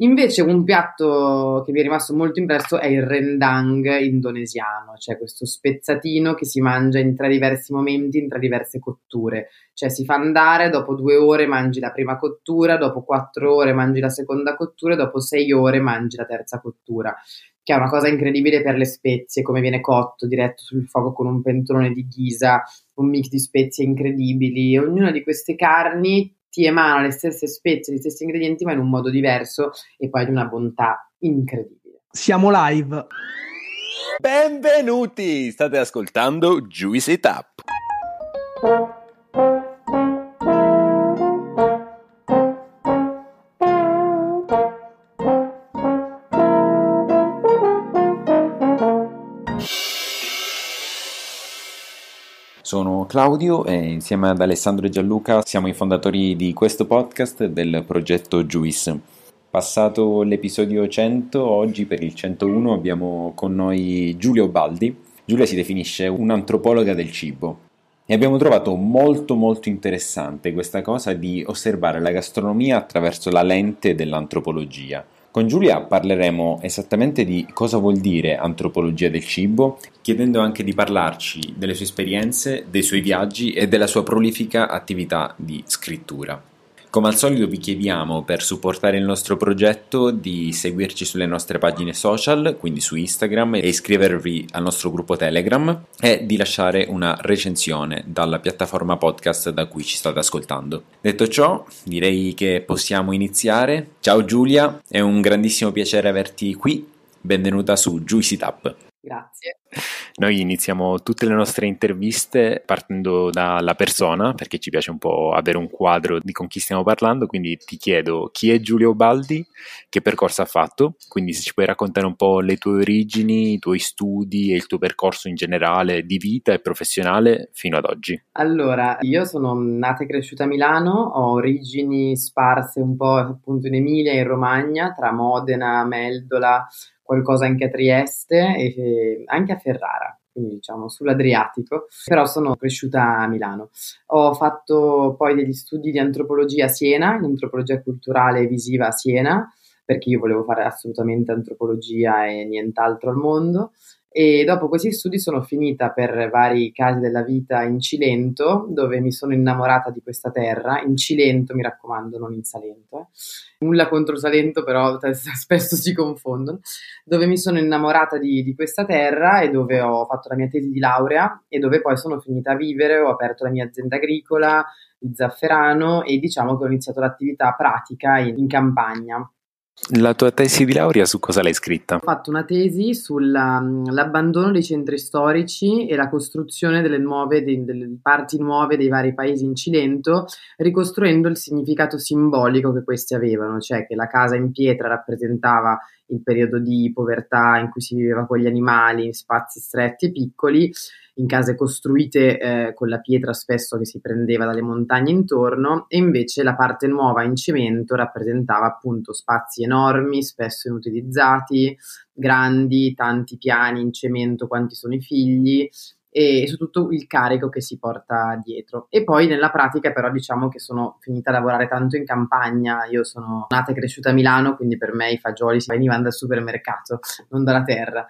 Invece un piatto che mi è rimasto molto impresso è il rendang indonesiano, cioè questo spezzatino che si mangia in tre diversi momenti, in tre diverse cotture. Cioè si fa andare, dopo due ore mangi la prima cottura, dopo quattro ore mangi la seconda cottura dopo sei ore mangi la terza cottura che è una cosa incredibile per le spezie, come viene cotto diretto sul fuoco con un pentolone di ghisa, un mix di spezie incredibili. Ognuna di queste carni ti emana le stesse spezie, gli stessi ingredienti, ma in un modo diverso e poi di una bontà incredibile. Siamo live. Benvenuti! State ascoltando Juicy It Claudio e insieme ad Alessandro e Gianluca siamo i fondatori di questo podcast del progetto Juice. Passato l'episodio 100, oggi per il 101 abbiamo con noi Giulio Baldi. Giulia si definisce un'antropologa del cibo e abbiamo trovato molto molto interessante questa cosa di osservare la gastronomia attraverso la lente dell'antropologia con Giulia parleremo esattamente di cosa vuol dire antropologia del cibo, chiedendo anche di parlarci delle sue esperienze, dei suoi viaggi e della sua prolifica attività di scrittura. Come al solito vi chiediamo per supportare il nostro progetto di seguirci sulle nostre pagine social, quindi su Instagram e iscrivervi al nostro gruppo Telegram e di lasciare una recensione dalla piattaforma podcast da cui ci state ascoltando. Detto ciò, direi che possiamo iniziare. Ciao Giulia, è un grandissimo piacere averti qui. Benvenuta su Juicy Tap. Grazie. Noi iniziamo tutte le nostre interviste partendo dalla persona, perché ci piace un po' avere un quadro di con chi stiamo parlando, quindi ti chiedo chi è Giulio Baldi, che percorso ha fatto, quindi se ci puoi raccontare un po' le tue origini, i tuoi studi e il tuo percorso in generale di vita e professionale fino ad oggi. Allora, io sono nata e cresciuta a Milano, ho origini sparse un po' appunto in Emilia e in Romagna, tra Modena, Meldola, qualcosa anche a Trieste e anche a Ferrara, quindi diciamo sull'Adriatico, però sono cresciuta a Milano. Ho fatto poi degli studi di antropologia a Siena, in antropologia culturale e visiva a Siena, perché io volevo fare assolutamente antropologia e nient'altro al mondo e dopo questi studi sono finita per vari casi della vita in Cilento, dove mi sono innamorata di questa terra, in Cilento mi raccomando, non in Salento, eh. nulla contro Salento però spesso si confondono, dove mi sono innamorata di, di, questa terra e dove ho fatto la mia tesi di laurea e dove poi sono finita a vivere, ho aperto la mia azienda agricola di zafferano e diciamo che ho iniziato l'attività pratica in, in campagna. La tua tesi di laurea su cosa l'hai scritta? Ho fatto una tesi sull'abbandono dei centri storici e la costruzione delle, nuove, delle parti nuove dei vari paesi in Cilento, ricostruendo il significato simbolico che questi avevano, cioè che la casa in pietra rappresentava il periodo di povertà in cui si viveva con gli animali in spazi stretti e piccoli, in case costruite eh, con la pietra spesso che si prendeva dalle montagne intorno, e invece la parte nuova in cemento rappresentava appunto spazi enormi, spesso inutilizzati, grandi, tanti piani in cemento quanti sono i figli, e su tutto il carico che si porta dietro. E poi nella pratica però diciamo che sono finita a lavorare tanto in campagna, io sono nata e cresciuta a Milano, quindi per me i fagioli venivano dal supermercato, non dalla terra.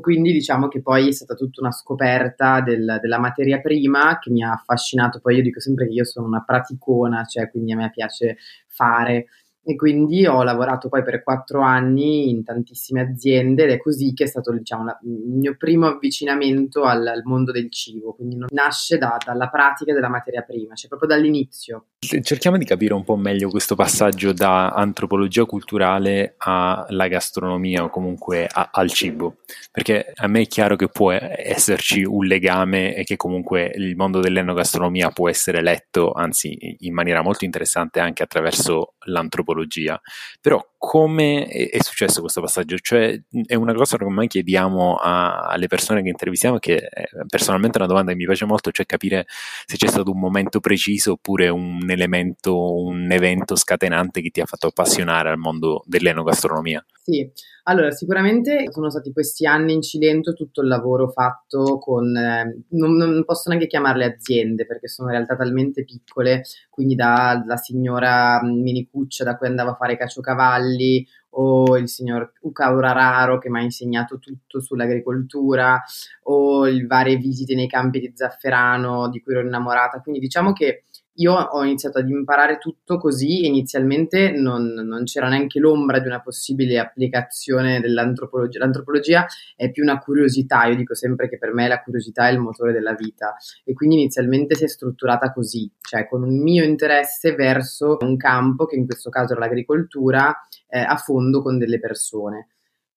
Quindi diciamo che poi è stata tutta una scoperta del, della materia prima che mi ha affascinato, poi io dico sempre che io sono una praticona, cioè quindi a me piace fare e quindi ho lavorato poi per quattro anni in tantissime aziende ed è così che è stato diciamo, la, il mio primo avvicinamento al, al, mondo del cibo, quindi nasce da, dalla pratica della materia prima, cioè proprio dall'inizio. Cerchiamo di capire un po' meglio questo passaggio da antropologia culturale alla gastronomia o comunque a, al cibo, perché a me è chiaro che può esserci un legame e che comunque il mondo dell'enogastronomia può essere letto, anzi in maniera molto interessante anche attraverso l'antropologia antropologia. Però come è successo questo passaggio? Cioè, è una cosa che ormai chiediamo a, alle persone che intervistiamo, che è personalmente è una domanda che mi piace molto, cioè capire se c'è stato un momento preciso oppure un elemento, un evento scatenante che ti ha fatto appassionare al mondo dell'enogastronomia. Sì, allora sicuramente sono stati questi anni in Cilento tutto il lavoro fatto con, eh, non, non, posso neanche chiamarle aziende perché sono in realtà talmente piccole, quindi dalla signora Minicuccia da cui andava a fare caciocavalli o il signor Uka Urararo che mi ha insegnato tutto sull'agricoltura, o le varie visite nei campi di zafferano di cui ero innamorata. Quindi diciamo che io ho iniziato ad imparare tutto così, inizialmente non, non, c'era neanche l'ombra di una possibile applicazione dell'antropologia. L'antropologia è più una curiosità, io dico sempre che per me la curiosità è il motore della vita e quindi inizialmente si è strutturata così, cioè con un mio interesse verso un campo, che in questo caso era l'agricoltura, eh, a fondo con delle persone.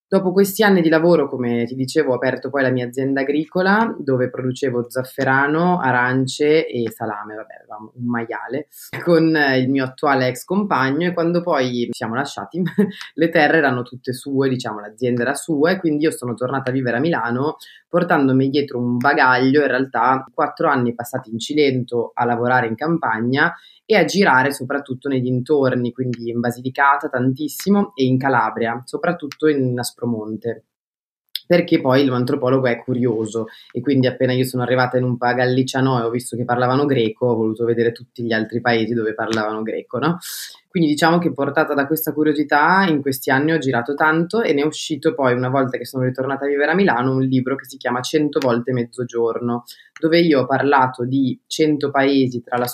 Dopo questi anni di lavoro, come ti dicevo, ho aperto poi la mia azienda agricola dove producevo zafferano, arance e salame, vabbè, avevamo un maiale, con il mio attuale ex compagno e quando poi ci siamo lasciati le terre erano tutte sue, diciamo l'azienda era sua e quindi io sono tornata a vivere a Milano portandomi dietro un bagaglio, in realtà quattro anni passati in Cilento a lavorare in campagna e a girare soprattutto nei dintorni, quindi in Basilicata tantissimo e in Calabria, soprattutto in Aspromonte perché poi l'antropologo è curioso e quindi appena io sono arrivata in un paese galliciano e ho visto che parlavano greco, ho voluto vedere tutti gli altri paesi dove parlavano greco, no? Quindi diciamo che portata da questa curiosità in questi anni ho girato tanto e ne è uscito poi una volta che sono ritornata a vivere a Milano un libro che si chiama 100 volte mezzogiorno, dove io ho parlato di 100 paesi tra la,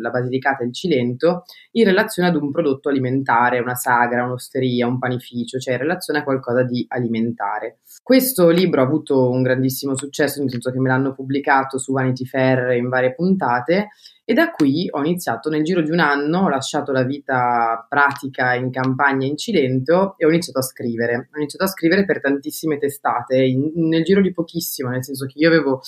la Basilicata e il Cilento in relazione ad un prodotto alimentare, una sagra, un'osteria, un panificio, cioè in relazione a qualcosa di alimentare. Questo libro ha avuto un grandissimo successo, nel senso che me l'hanno pubblicato su Vanity Fair in varie puntate e da qui ho iniziato nel giro di un anno, ho lasciato la vita pratica in campagna in Cilento e ho iniziato a scrivere. Ho iniziato a scrivere per tantissime testate, in, nel giro di pochissimo, nel senso che io avevo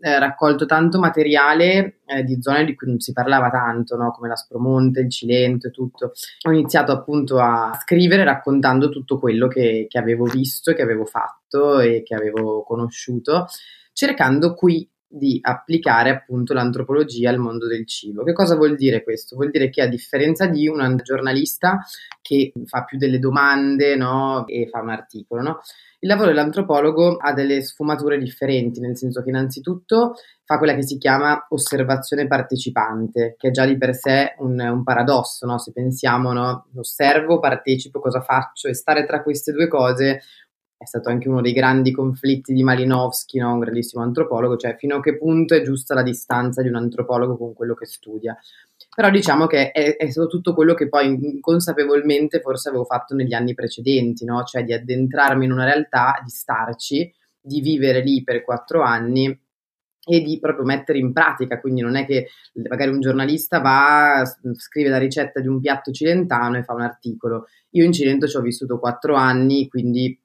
eh, raccolto tanto materiale eh, di zone di cui non si parlava tanto, no? come l'Aspromonte, il Cilento e tutto. Ho iniziato appunto a scrivere raccontando tutto quello che, che avevo visto, che avevo fatto e che avevo conosciuto, cercando qui di applicare appunto l'antropologia al mondo del cibo. Che cosa vuol dire questo? Vuol dire che a differenza di un giornalista che fa più delle domande no? e fa un articolo, no? il lavoro dell'antropologo ha delle sfumature differenti, nel senso che innanzitutto fa quella che si chiama osservazione partecipante, che è già di per sé un, un paradosso, no? se pensiamo, no? osservo, partecipo, cosa faccio e stare tra queste due cose è stato anche uno dei grandi conflitti di Malinowski, no? un grandissimo antropologo, cioè fino a che punto è giusta la distanza di un antropologo con quello che studia. Però diciamo che è, è stato tutto quello che poi inconsapevolmente forse avevo fatto negli anni precedenti, no? cioè di addentrarmi in una realtà, di starci, di vivere lì per quattro anni e di proprio mettere in pratica, quindi non è che magari un giornalista va, scrive la ricetta di un piatto cilentano e fa un articolo. Io in Cilento ci ho vissuto quattro anni, quindi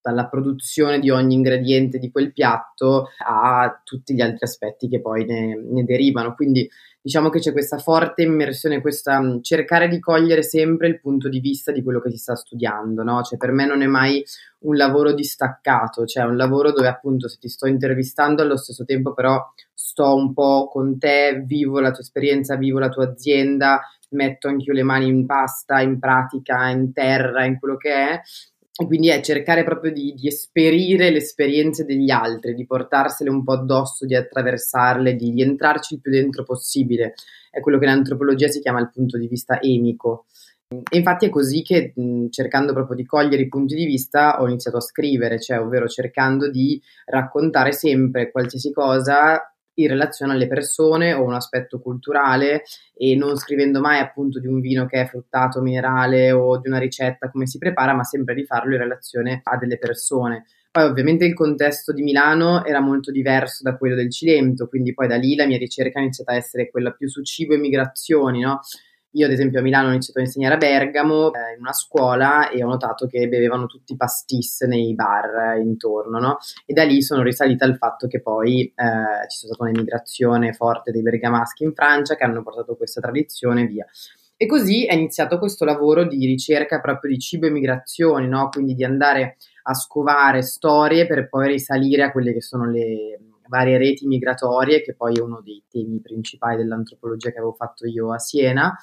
dalla produzione di ogni ingrediente di quel piatto a tutti gli altri aspetti che poi ne, ne derivano. Quindi diciamo che c'è questa forte immersione, questa mm, cercare di cogliere sempre il punto di vista di quello che si sta studiando, no? Cioè per me non è mai un lavoro distaccato, cioè un lavoro dove appunto se ti sto intervistando allo stesso tempo però sto un po' con te, vivo la tua esperienza, vivo la tua azienda, metto anch'io le mani in pasta, in pratica, in terra, in quello che è e quindi è cercare proprio di, di, esperire le esperienze degli altri, di portarsele un po' addosso, di attraversarle, di, di entrarci il più dentro possibile. È quello che in antropologia si chiama il punto di vista emico. E infatti è così che cercando proprio di cogliere i punti di vista ho iniziato a scrivere, cioè ovvero cercando di raccontare sempre qualsiasi cosa in relazione alle persone o un aspetto culturale e non scrivendo mai appunto di un vino che è fruttato, minerale o di una ricetta come si prepara, ma sempre di farlo in relazione a delle persone. Poi ovviamente il contesto di Milano era molto diverso da quello del Cilento, quindi poi da lì la mia ricerca è iniziata a essere quella più su cibo e migrazioni, no? Io, ad esempio, a Milano ho iniziato a insegnare a Bergamo eh, in una scuola e ho notato che bevevano tutti pastis nei bar eh, intorno, no? E da lì sono risalita al fatto che poi eh, ci sia stata un'emigrazione forte dei bergamaschi in Francia che hanno portato questa tradizione via. E così è iniziato questo lavoro di ricerca proprio di cibo e migrazioni, no? Quindi di andare a scovare storie per poi risalire a quelle che sono le varie reti migratorie, che poi è uno dei temi principali dell'antropologia che avevo fatto io a Siena,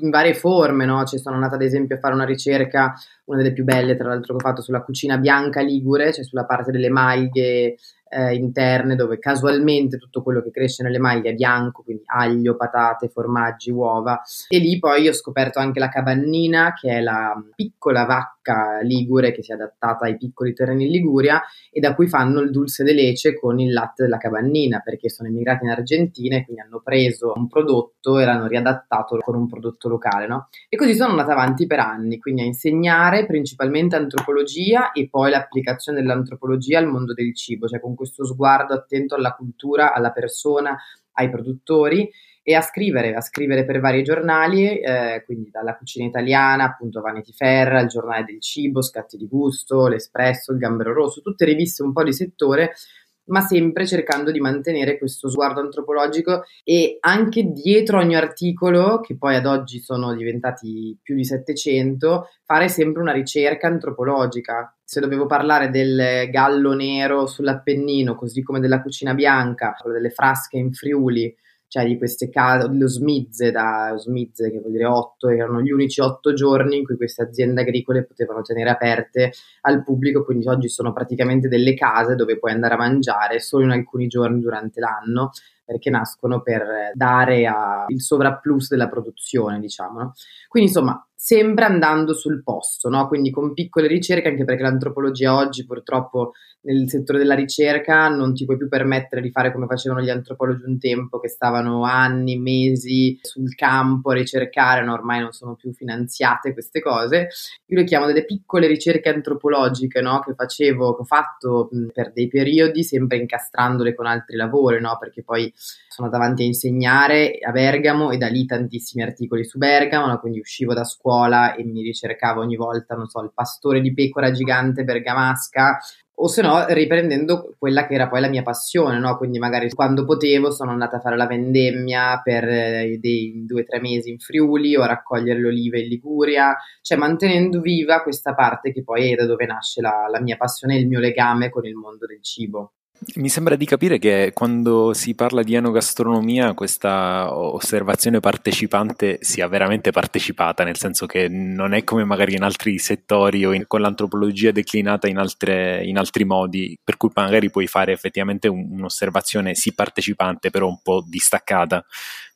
in varie forme, no? Cioè sono andata ad esempio a fare una ricerca, una delle più belle tra l'altro che ho fatto sulla cucina bianca ligure, cioè sulla parte delle maglie eh, interne dove casualmente tutto quello che cresce nelle maglie è bianco, quindi aglio, patate, formaggi, uova. E lì poi ho scoperto anche la cabannina, che è la piccola vacca ligure che si è adattata ai piccoli terreni in Liguria e da cui fanno il dulce de lece con il latte della cabannina, perché sono emigrati in Argentina e quindi hanno preso un prodotto e l'hanno riadattato con un prodotto locale, no? E così sono andata avanti per anni, quindi a insegnare principalmente antropologia e poi l'applicazione dell'antropologia al mondo del cibo, cioè con questo sguardo attento alla cultura, alla persona, ai produttori e a scrivere, a scrivere per vari giornali, eh, quindi dalla cucina italiana, appunto Vanity Fair, il giornale del cibo, Scatti di Gusto, l'Espresso, il Gambero Rosso, tutte riviste un po' di settore ma sempre cercando di mantenere questo sguardo antropologico e anche dietro ogni articolo, che poi ad oggi sono diventati più di 700, fare sempre una ricerca antropologica. Se dovevo parlare del gallo nero sull'Appennino, così come della cucina bianca, delle frasche in Friuli, cioè di queste case, lo Smizze, da Smizze che vuol dire otto, erano gli unici otto giorni in cui queste aziende agricole potevano tenere aperte al pubblico, quindi oggi sono praticamente delle case dove puoi andare a mangiare solo in alcuni giorni durante l'anno, perché nascono per dare a, il sovrapplus della produzione, diciamo. No? Quindi insomma, sempre andando sul posto, no? quindi con piccole ricerche, anche perché l'antropologia oggi purtroppo nel settore della ricerca non ti puoi più permettere di fare come facevano gli antropologi un tempo, che stavano anni, mesi sul campo a ricercare, no? ormai non sono più finanziate queste cose. Io le chiamo delle piccole ricerche antropologiche no? che facevo, che ho fatto per dei periodi, sempre incastrandole con altri lavori, no? perché poi sono davanti a insegnare a Bergamo e da lì tantissimi articoli su Bergamo, quindi uscivo da scuola e mi ricercavo ogni volta, non so, il pastore di pecora gigante bergamasca o se no riprendendo quella che era poi la mia passione, no? Quindi magari quando potevo sono andata a fare la vendemmia per eh, dei due o tre mesi in Friuli o a raccogliere le olive in Liguria, cioè mantenendo viva questa parte che poi è da dove nasce la, la mia passione e il mio legame con il mondo del cibo. Mi sembra di capire che quando si parla di enogastronomia questa osservazione partecipante sia veramente partecipata, nel senso che non è come magari in altri settori o in, con l'antropologia declinata in, altre, in, altri modi, per cui magari puoi fare effettivamente un, un'osservazione sì partecipante, però un po' distaccata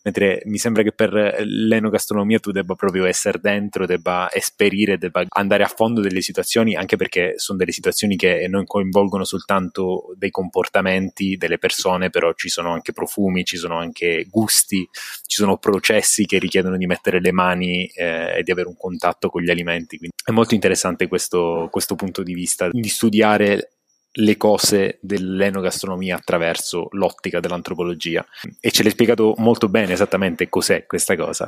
mentre mi sembra che per l'enogastronomia tu debba proprio essere dentro, debba esperire, debba andare a fondo delle situazioni, anche perché sono delle situazioni che non coinvolgono soltanto dei comportamenti delle persone, però ci sono anche profumi, ci sono anche gusti, ci sono processi che richiedono di mettere le mani eh, e di avere un contatto con gli alimenti. Quindi è molto interessante questo, questo punto di vista, di studiare le cose dell'enogastronomia attraverso l'ottica dell'antropologia e ce l'hai spiegato molto bene esattamente cos'è questa cosa.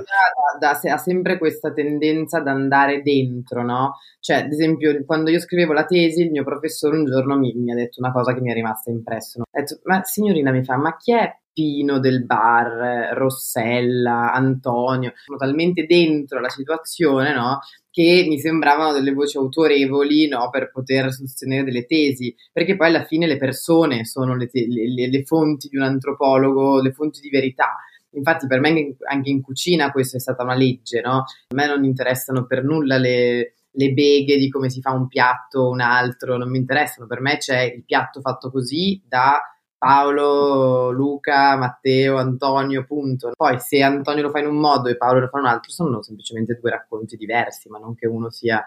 Da, da, ha sempre questa tendenza ad andare dentro, no? Cioè, ad esempio, quando io scrivevo la tesi, il mio professore un giorno mi, mi ha detto una cosa che mi è rimasta impressa. No? Ha detto, ma signorina mi fa, ma chi è Pino del bar, Rossella, Antonio, sono talmente dentro la situazione, no? Che mi sembravano delle voci autorevoli, no? Per poter sostenere delle tesi, perché poi alla fine le persone sono le, te- le, le fonti di un antropologo, le fonti di verità. Infatti, per me anche in cucina questa è stata una legge, no? A me non interessano per nulla le, le beghe di come si fa un piatto o un altro, non mi interessano. Per me c'è il piatto fatto così da Paolo, Luca, Matteo, Antonio, punto. Poi se Antonio lo fa in un modo e Paolo lo fa in un altro, sono semplicemente due racconti diversi, ma non che uno sia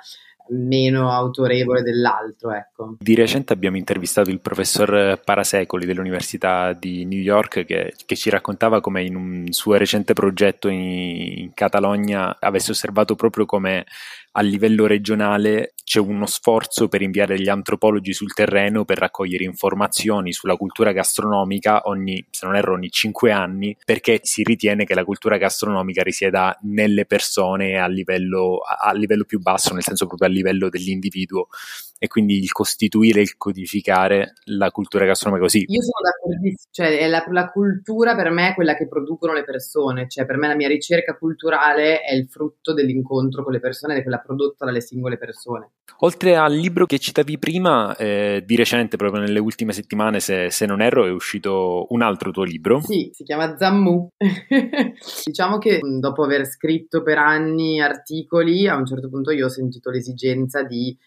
meno autorevole dell'altro. Ecco. Di recente abbiamo intervistato il professor Parasecoli dell'Università di New York che, che ci raccontava come in un suo recente progetto in, in Catalogna avesse osservato proprio come a livello regionale c'è uno sforzo per inviare gli antropologi sul terreno per raccogliere informazioni sulla cultura gastronomica ogni, se non erro, ogni cinque anni, perché si ritiene che la cultura gastronomica risieda nelle persone a livello, a livello più basso, nel senso proprio a livello dell'individuo e quindi il costituire il codificare la cultura gastronomica così. Io sono d'accordissimo, cioè la, la, cultura per me è quella che producono le persone, cioè per me la mia ricerca culturale è il frutto dell'incontro con le persone ed è quella prodotta dalle singole persone. Oltre al libro che citavi prima, eh, di recente, proprio nelle ultime settimane, se, se, non erro, è uscito un altro tuo libro. Sì, si chiama Zammu. diciamo che dopo aver scritto per anni articoli, a un certo punto io ho sentito l'esigenza di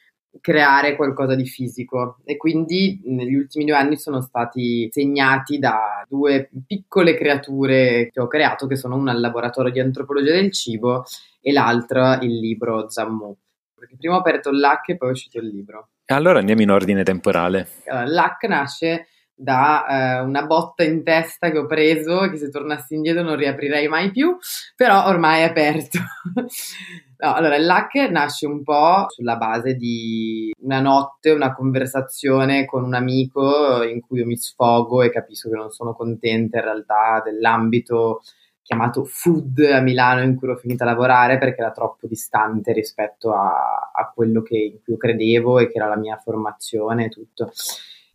creare qualcosa di fisico. E quindi negli ultimi due anni sono stati segnati da due piccole creature che ho creato che sono una il laboratorio di antropologia del cibo e l'altra il libro Zammu. Perché prima ho aperto l'hack e poi è uscito il libro. Allora andiamo in ordine temporale. L'hack nasce da eh, una botta in testa che ho preso che se tornassi indietro non riaprirei mai più, però ormai è aperto. No, allora, il LAC nasce un po' sulla base di una notte, una conversazione con un amico in cui io mi sfogo e capisco che non sono contenta in realtà dell'ambito chiamato food a Milano in cui ero finita a lavorare perché era troppo distante rispetto a, a quello che, in cui io credevo e che era la mia formazione e tutto.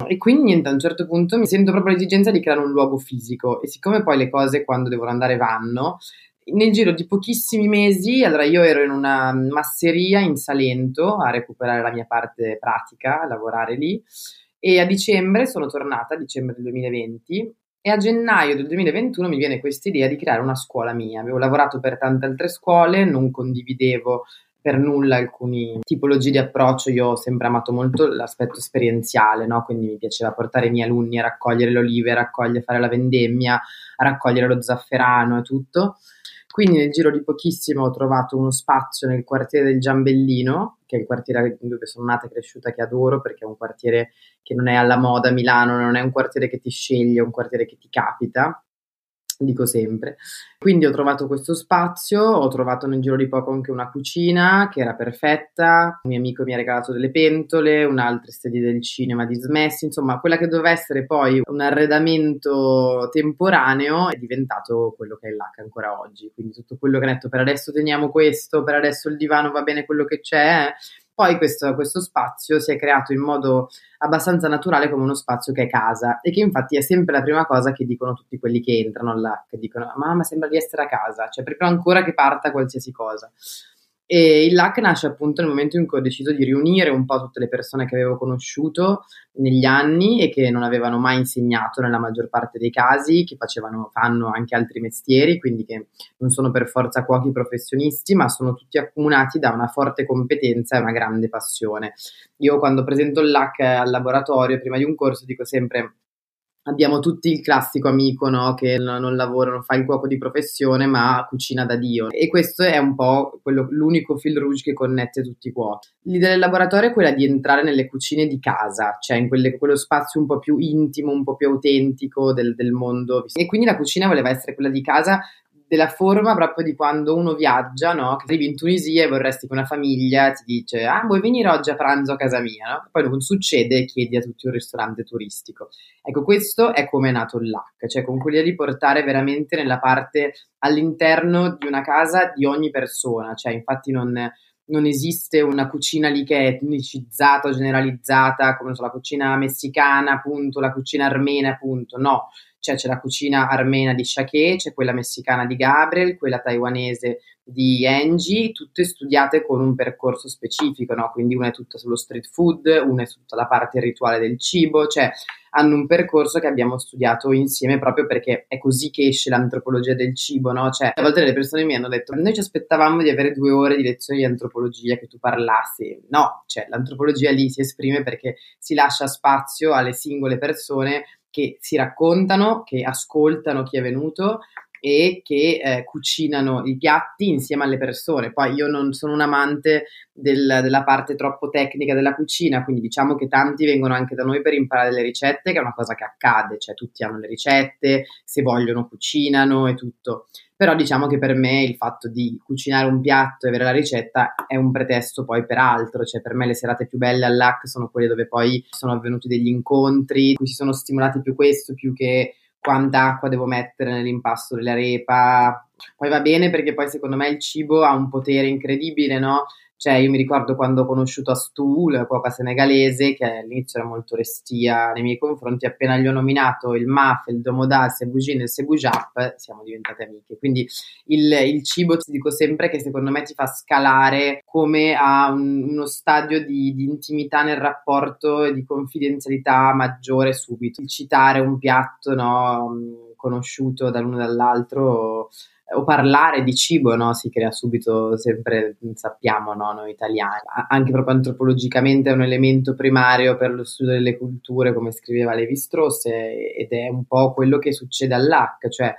E quindi niente, a un certo punto mi sento proprio l'esigenza di creare un luogo fisico e siccome poi le cose quando devono andare vanno, nel giro di pochissimi mesi, allora io ero in una masseria in Salento a recuperare la mia parte pratica, a lavorare lì e a dicembre sono tornata, a dicembre del 2020 e a gennaio del 2021 mi viene questa idea di creare una scuola mia. Avevo lavorato per tante altre scuole, non condividevo per nulla alcune tipologie di approccio, io ho sempre amato molto l'aspetto esperienziale, no? quindi mi piaceva portare i miei alunni a raccogliere le olive, a raccogliere, fare la vendemmia, a raccogliere lo zafferano e tutto. Quindi nel giro di pochissimo ho trovato uno spazio nel quartiere del Giambellino, che è il quartiere dove sono nata e cresciuta, che adoro perché è un quartiere che non è alla moda a Milano, non è un quartiere che ti sceglie, è un quartiere che ti capita dico sempre. Quindi ho trovato questo spazio, ho trovato nel giro di poco anche una cucina che era perfetta, un mio amico mi ha regalato delle pentole, un'altra sedia del cinema dismessi, insomma quella che doveva essere poi un arredamento temporaneo è diventato quello che è l'H ancora oggi, quindi tutto quello che ho detto per adesso teniamo questo, per adesso il divano va bene quello che c'è, poi questo, questo, spazio si è creato in modo abbastanza naturale come uno spazio che è casa e che infatti è sempre la prima cosa che dicono tutti quelli che entrano là, che dicono mamma sembra di essere a casa, cioè prima ancora che parta qualsiasi cosa. E il LAC nasce appunto nel momento in cui ho deciso di riunire un po' tutte le persone che avevo conosciuto negli anni e che non avevano mai insegnato nella maggior parte dei casi, che facevano, fanno anche altri mestieri, quindi che non sono per forza cuochi professionisti, ma sono tutti accomunati da una forte competenza e una grande passione. Io quando presento il LAC al laboratorio, prima di un corso, dico sempre abbiamo tutti il classico amico no? che non lavora, non fa il cuoco di professione, ma cucina da Dio. E questo è un po' quello, l'unico fil rouge che connette tutti i cuochi. L'idea del laboratorio è quella di entrare nelle cucine di casa, cioè in quelle, quello spazio un po' più intimo, un po' più autentico del, del mondo. E quindi la cucina voleva essere quella di casa della forma proprio di quando uno viaggia, no? Che arrivi in Tunisia e vorresti che una famiglia ti dice ah vuoi venire oggi a pranzo a casa mia, no? Poi non succede e chiedi a tutti un ristorante turistico. Ecco, questo è come è nato il LAC, cioè con quella di portare veramente nella parte all'interno di una casa di ogni persona, cioè infatti non, non esiste una cucina lì che è etnicizzata o generalizzata, come so, la cucina messicana, appunto, la cucina armena, appunto, no cioè c'è la cucina armena di Shake, c'è quella messicana di Gabriel, quella taiwanese di Angie, tutte studiate con un percorso specifico, no? quindi una è tutta sullo street food, una è tutta la parte rituale del cibo, cioè hanno un percorso che abbiamo studiato insieme proprio perché è così che esce l'antropologia del cibo, no? Cioè, a volte le persone mi hanno detto, noi ci aspettavamo di avere due ore di lezioni di antropologia, che tu parlassi. No, cioè l'antropologia lì si esprime perché si lascia spazio alle singole persone che si raccontano, che ascoltano chi è venuto e che eh, cucinano i piatti insieme alle persone. Poi io non sono un amante del, della parte troppo tecnica della cucina, quindi diciamo che tanti vengono anche da noi per imparare le ricette, che è una cosa che accade, cioè tutti hanno le ricette, se vogliono cucinano e tutto. Però diciamo che per me il fatto di cucinare un piatto e avere la ricetta è un pretesto poi per altro, cioè per me le serate più belle all'AC sono quelle dove poi sono avvenuti degli incontri, in cui si sono stimolati più questo, più che quanta acqua devo mettere nell'impasto della repa. Poi va bene perché poi secondo me il cibo ha un potere incredibile, no? Cioè, io mi ricordo quando ho conosciuto Astu, la cuoca senegalese, che all'inizio era molto restia nei miei confronti, appena gli ho nominato il maf, il domodà, il sebugin e il sebujap, siamo diventate amiche. Quindi il, il, cibo, ti dico sempre che secondo me ti fa scalare come a un, uno stadio di, di, intimità nel rapporto e di confidenzialità maggiore subito. Il citare un piatto, no, conosciuto dall'uno e dall'altro o parlare di cibo, no? Si crea subito, sempre sappiamo, no? Noi italiani. Anche proprio antropologicamente è un elemento primario per lo studio delle culture, come scriveva Levi Strauss, ed è un po' quello che succede all'H, cioè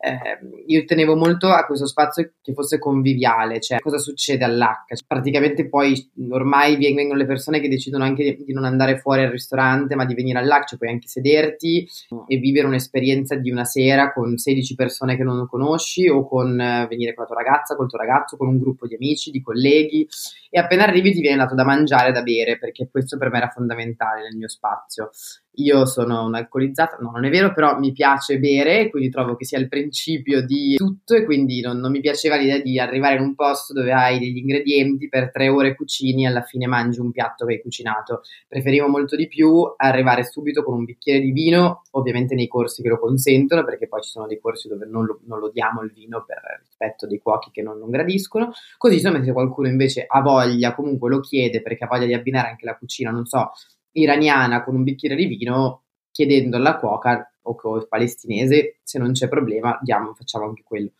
eh, io tenevo molto a questo spazio che fosse conviviale, cioè cosa succede all'H? Praticamente poi ormai vengono le persone che decidono anche di non andare fuori al ristorante, ma di venire all'H, cioè puoi anche sederti e vivere un'esperienza di una sera con 16 persone che non conosci o con eh, venire con la tua ragazza, col tuo ragazzo, con un gruppo di amici, di colleghi e appena arrivi ti viene dato da mangiare e da bere perché questo per me era fondamentale nel mio spazio. Io sono un'alcolizzata, no, non è vero, però mi piace bere, quindi trovo che sia il principio di tutto e quindi non, non mi piaceva l'idea di arrivare in un posto dove hai degli ingredienti, per tre ore cucini e alla fine mangi un piatto che hai cucinato. Preferivo molto di più arrivare subito con un bicchiere di vino, ovviamente nei corsi che lo consentono, perché poi ci sono dei corsi dove non lo, non lo diamo il vino per rispetto dei cuochi che non, non gradiscono. Così, se qualcuno invece ha voglia, comunque lo chiede perché ha voglia di abbinare anche la cucina, non so, iraniana con un bicchiere di vino, chiedendo alla cuoca o palestinese, se non c'è problema, diamo, facciamo anche quello.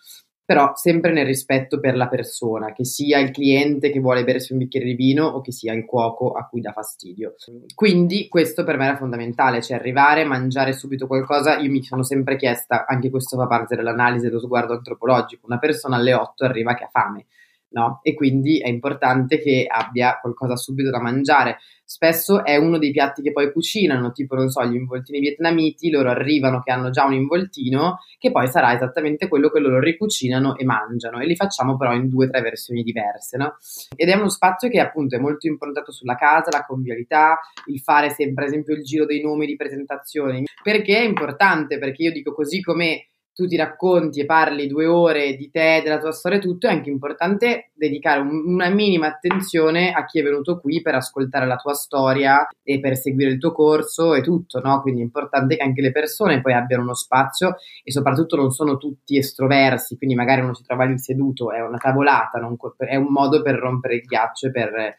Però sempre nel rispetto per la persona, che sia il cliente che vuole bersi un bicchiere di vino o che sia il cuoco a cui dà fastidio. Quindi questo per me era fondamentale, cioè arrivare, mangiare subito qualcosa. Io mi sono sempre chiesta, anche questo fa parte dell'analisi dello sguardo antropologico, una persona alle 8 arriva che ha fame no? E quindi è importante che abbia qualcosa subito da mangiare. Spesso è uno dei piatti che poi cucinano, tipo, non so, gli involtini vietnamiti, loro arrivano che hanno già un involtino, che poi sarà esattamente quello che loro ricucinano e mangiano, e li facciamo però in due o tre versioni diverse, no? Ed è uno spazio che appunto è molto improntato sulla casa, la convivialità, il fare sempre, per esempio, il giro dei nomi di presentazioni, perché è importante, perché io dico così come tu ti racconti e parli due ore di te, della tua storia e tutto, è anche importante dedicare un, una minima attenzione a chi è venuto qui per ascoltare la tua storia e per seguire il tuo corso e tutto, no? Quindi è importante che anche le persone poi abbiano uno spazio e soprattutto non sono tutti estroversi, quindi magari uno si trova lì seduto, è una tavolata, è un modo per rompere il ghiaccio e per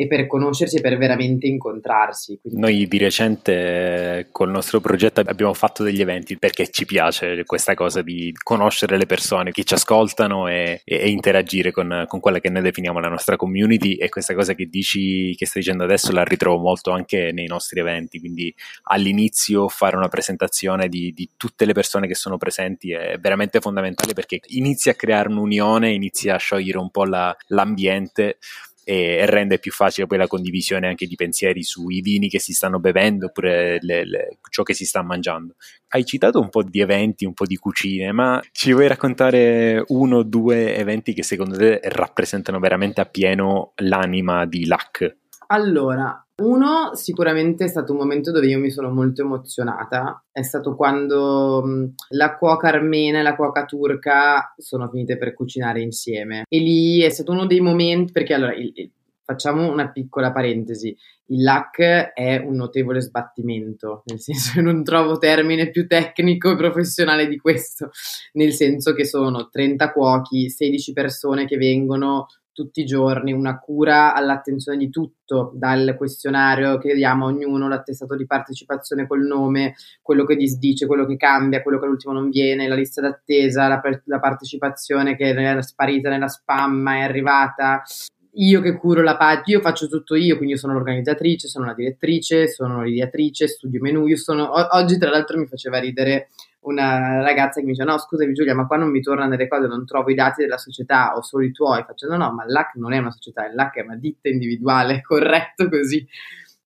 e per conoscersi e per veramente incontrarsi. Quindi... Noi di recente col nostro progetto abbiamo fatto degli eventi perché ci piace questa cosa di conoscere le persone che ci ascoltano e, e interagire con, con, quella che noi definiamo la nostra community e questa cosa che dici, che stai dicendo adesso la ritrovo molto anche nei nostri eventi, quindi all'inizio fare una presentazione di, di tutte le persone che sono presenti è veramente fondamentale perché inizia a creare un'unione, inizia a sciogliere un po' la, l'ambiente e, rende più facile poi la condivisione anche di pensieri sui vini che si stanno bevendo oppure le, le, ciò che si sta mangiando. Hai citato un po' di eventi, un po' di cucine, ma ci vuoi raccontare uno o due eventi che secondo te rappresentano veramente appieno l'anima di LAC? Allora, uno sicuramente è stato un momento dove io mi sono molto emozionata, è stato quando mh, la cuoca armena e la cuoca turca sono finite per cucinare insieme. E lì è stato uno dei momenti, perché allora il, il, facciamo una piccola parentesi, il LAC è un notevole sbattimento, nel senso che non trovo termine più tecnico e professionale di questo, nel senso che sono 30 cuochi, 16 persone che vengono tutti i giorni, una cura all'attenzione di tutto, dal questionario che diamo a ognuno, l'attestato di partecipazione col nome, quello che disdice, quello che cambia, quello che all'ultimo non viene, la lista d'attesa, la, la partecipazione che era sparita nella spam ma è arrivata, io che curo la pagina, io faccio tutto io, quindi io sono l'organizzatrice, sono la direttrice, sono l'ideatrice, studio menu, io sono, oggi tra l'altro mi faceva ridere una ragazza che mi dice no scusami Giulia ma qua non mi tornano le cose non trovo i dati della società ho solo i tuoi. Facendo no ma l'AC non è una società l'AC è una ditta individuale corretto così.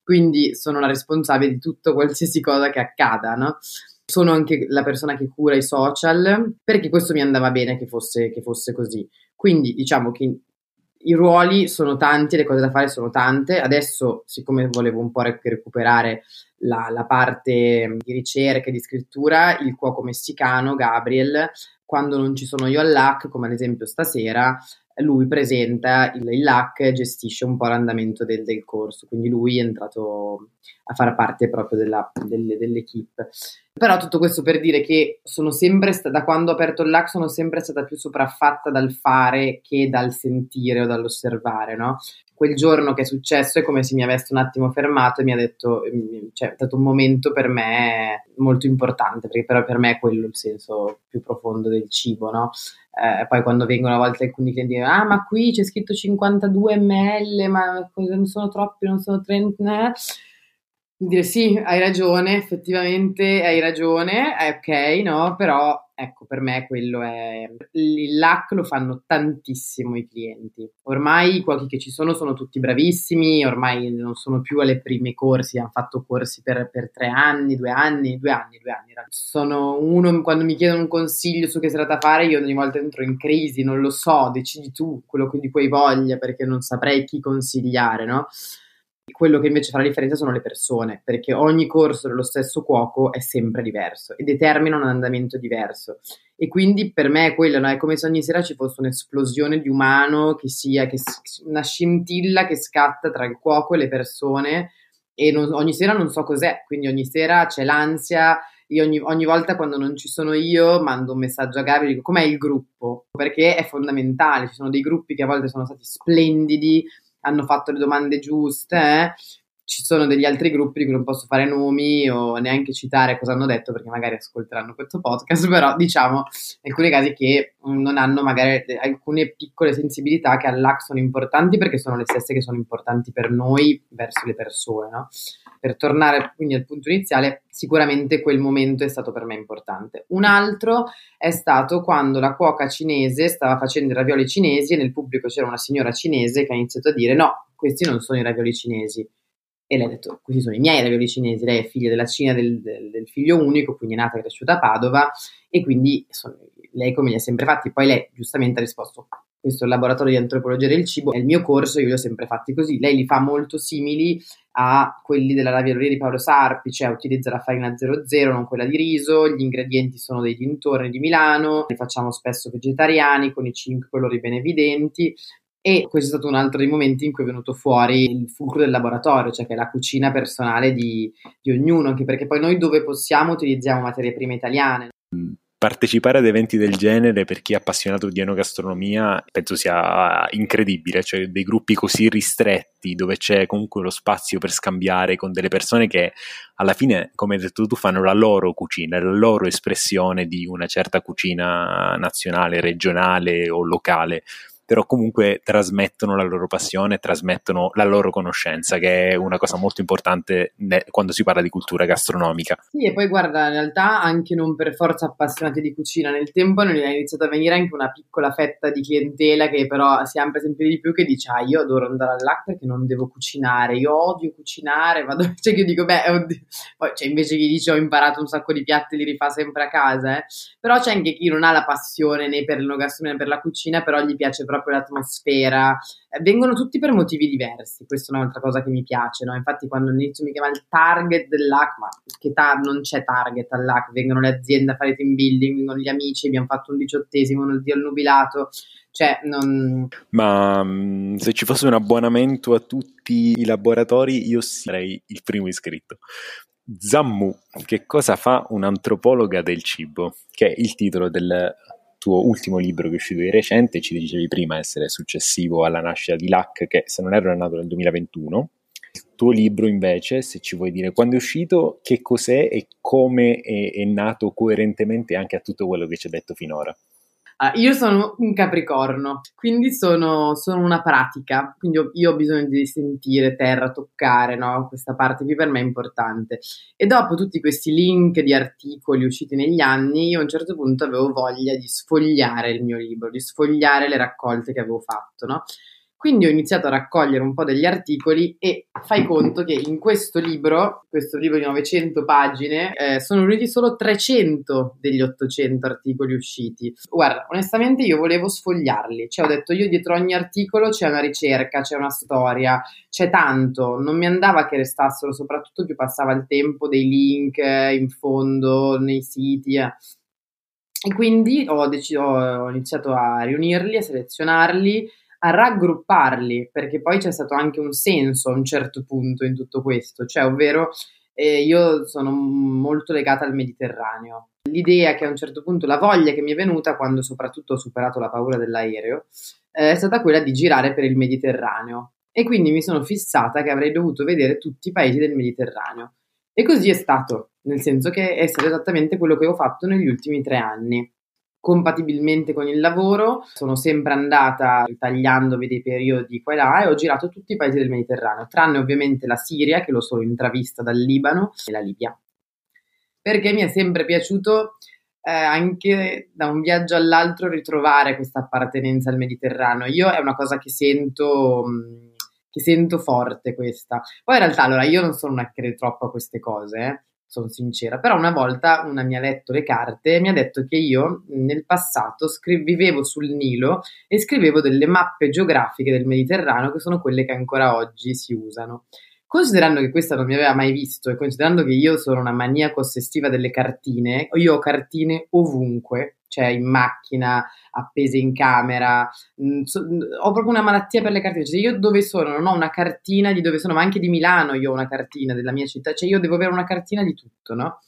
Quindi sono la responsabile di tutto qualsiasi cosa che accada no? sono anche la persona che cura i social perché questo mi andava bene che fosse, che fosse così. Quindi diciamo che i ruoli sono tanti, le cose da fare sono tante. Adesso, siccome volevo un po' recuperare la, la parte di ricerca e di scrittura, il cuoco messicano Gabriel, quando non ci sono io all'AC, come ad esempio stasera, lui presenta il, il LAC e gestisce un po' l'andamento del, del, corso, quindi lui è entrato a far parte proprio della, delle, dell'equipe. Però tutto questo per dire che sono sempre, sta- da quando ho aperto il LAC, sono sempre stata più sopraffatta dal fare che dal sentire o dall'osservare, no? Quel giorno che è successo è come se mi avesse un attimo fermato e mi ha detto, cioè è stato un momento per me molto importante, perché però per me è quello il senso più profondo del cibo, no? Eh, poi quando vengono a volte alcuni clienti dicono, ah ma qui c'è scritto 52 ml, ma non sono troppi, non sono 30... Dire sì, hai ragione, effettivamente hai ragione, è ok, no? Però ecco, per me quello è... Il LAC lo fanno tantissimo i clienti. Ormai i cuochi che ci sono sono tutti bravissimi, ormai non sono più alle prime corsi, hanno fatto corsi per, per tre anni, due anni, due anni, due anni. Sono uno, quando mi chiedono un consiglio su che serata fare, io ogni volta entro in crisi, non lo so, decidi tu quello di cui hai voglia, perché non saprei chi consigliare, no? Quello che invece fa la differenza sono le persone, perché ogni corso dello stesso cuoco è sempre diverso e determina un andamento diverso. E quindi per me è quello, no? è come se ogni sera ci fosse un'esplosione di umano, che sia che, una scintilla che scatta tra il cuoco e le persone e non, ogni sera non so cos'è, quindi ogni sera c'è l'ansia, io ogni, ogni, volta quando non ci sono io mando un messaggio a Gabi e dico com'è il gruppo, perché è fondamentale, ci sono dei gruppi che a volte sono stati splendidi, hanno fatto le domande giuste, eh? ci sono degli altri gruppi di cui non posso fare nomi o neanche citare cosa hanno detto perché magari ascolteranno questo podcast, però diciamo in alcuni casi che non hanno magari alcune piccole sensibilità che all'AC sono importanti perché sono le stesse che sono importanti per noi verso le persone, no? Per tornare quindi al punto iniziale, sicuramente quel momento è stato per me importante. Un altro è stato quando la cuoca cinese stava facendo i ravioli cinesi e nel pubblico c'era una signora cinese che ha iniziato a dire no, questi non sono i ravioli cinesi. E lei ha detto, questi sono i miei ravioli cinesi, lei è figlia della Cina del, del, figlio unico, quindi è nata e cresciuta a Padova e quindi sono, lei come li ha sempre fatti, poi lei giustamente ha risposto, questo è il laboratorio di antropologia del cibo, è il mio corso, io li ho sempre fatti così, lei li fa molto simili a quelli della ravioleria di Paolo Sarpi, cioè utilizza la farina 00, non quella di riso, gli ingredienti sono dei dintorni di Milano, li facciamo spesso vegetariani con i cinque colori ben evidenti, e questo è stato un altro dei momenti in cui è venuto fuori il fulcro del laboratorio, cioè che è la cucina personale di, di ognuno, anche perché poi noi dove possiamo utilizziamo materie prime italiane. Partecipare ad eventi del genere per chi è appassionato di enogastronomia penso sia incredibile, cioè dei gruppi così ristretti dove c'è comunque lo spazio per scambiare con delle persone che alla fine, come hai detto tu, fanno la loro cucina, la loro espressione di una certa cucina nazionale, regionale o locale però comunque trasmettono la loro passione, trasmettono la loro conoscenza, che è una cosa molto importante ne- quando si parla di cultura gastronomica. Sì, e poi guarda, in realtà anche non per forza appassionati di cucina, nel tempo ne è iniziato a venire anche una piccola fetta di clientela che però si amplia sempre di più che dice ah io adoro andare all'AC perché non devo cucinare, io odio cucinare, vado... cioè che dico beh, oddio. poi c'è invece chi dice ho imparato un sacco di piatti li rifà sempre a casa, eh. però c'è anche chi non ha la passione né per l'enogastronomia né per la cucina, però gli piace proprio proprio l'atmosfera. Eh, vengono tutti per motivi diversi, questa è un'altra cosa che mi piace, no? Infatti quando all'inizio mi chiama il target dell'AC, ma che tar- non c'è target all'AC, vengono le aziende a fare team building, vengono gli amici, abbiamo fatto un diciottesimo nel dio al nubilato, cioè non... Ma mm, se ci fosse un abbonamento a tutti i laboratori io sarei il primo iscritto. Zammu, che cosa fa un'antropologa del cibo? Che è il titolo del tuo ultimo libro che è uscito di recente, ci dicevi prima essere successivo alla nascita di LAC, che se non erro è nato nel 2021. Il tuo libro invece, se ci vuoi dire quando è uscito, che cos'è e come è, è nato coerentemente anche a tutto quello che ci hai detto finora. Uh, io sono un capricorno, quindi sono, sono, una pratica, quindi ho, io ho bisogno di sentire terra, toccare, no? questa parte qui per me è importante. E dopo tutti questi link di articoli usciti negli anni, io a un certo punto avevo voglia di sfogliare il mio libro, di sfogliare le raccolte che avevo fatto, no? Quindi ho iniziato a raccogliere un po' degli articoli e fai conto che in questo libro, questo libro di 900 pagine, eh, sono riuniti solo 300 degli 800 articoli usciti. Guarda, onestamente io volevo sfogliarli, cioè ho detto io dietro ogni articolo c'è una ricerca, c'è una storia, c'è tanto, non mi andava che restassero, soprattutto più passava il tempo dei link eh, in fondo nei siti. Eh. E quindi ho, deciso, ho iniziato a riunirli, a selezionarli a raggrupparli, perché poi c'è stato anche un senso a un certo punto in tutto questo, cioè ovvero e io sono molto legata al Mediterraneo. L'idea che a un certo punto, la voglia che mi è venuta quando soprattutto ho superato la paura dell'aereo, eh, è stata quella di girare per il Mediterraneo. E quindi mi sono fissata che avrei dovuto vedere tutti i paesi del Mediterraneo. E così è stato, nel senso che è stato esattamente quello che ho fatto negli ultimi tre anni compatibilmente con il lavoro, sono sempre andata tagliandovi dei periodi qua e là e ho girato tutti i paesi del Mediterraneo, tranne ovviamente la Siria, che l'ho solo intravista dal Libano, e la Libia. Perché mi è sempre piaciuto eh, anche da un viaggio all'altro ritrovare questa appartenenza al Mediterraneo. Io è una cosa che sento, che sento forte questa. Poi in realtà, allora, io non sono una che crede troppo a queste cose, eh sono sincera, però una volta una mi ha letto le carte e mi ha detto che io nel passato scri- vivevo sul Nilo e scrivevo delle mappe geografiche del Mediterraneo che sono quelle che ancora oggi si usano. Considerando che questa non mi aveva mai visto e considerando che io sono una maniaco ossessiva delle cartine, io ho cartine ovunque, cioè in macchina, appese in camera. Mm, mm, ho proprio una malattia per le cartine. Cioè, io dove sono non ho una cartina di dove sono, ma anche di Milano io ho una cartina della mia città. Cioè, io devo avere una cartina di tutto, no?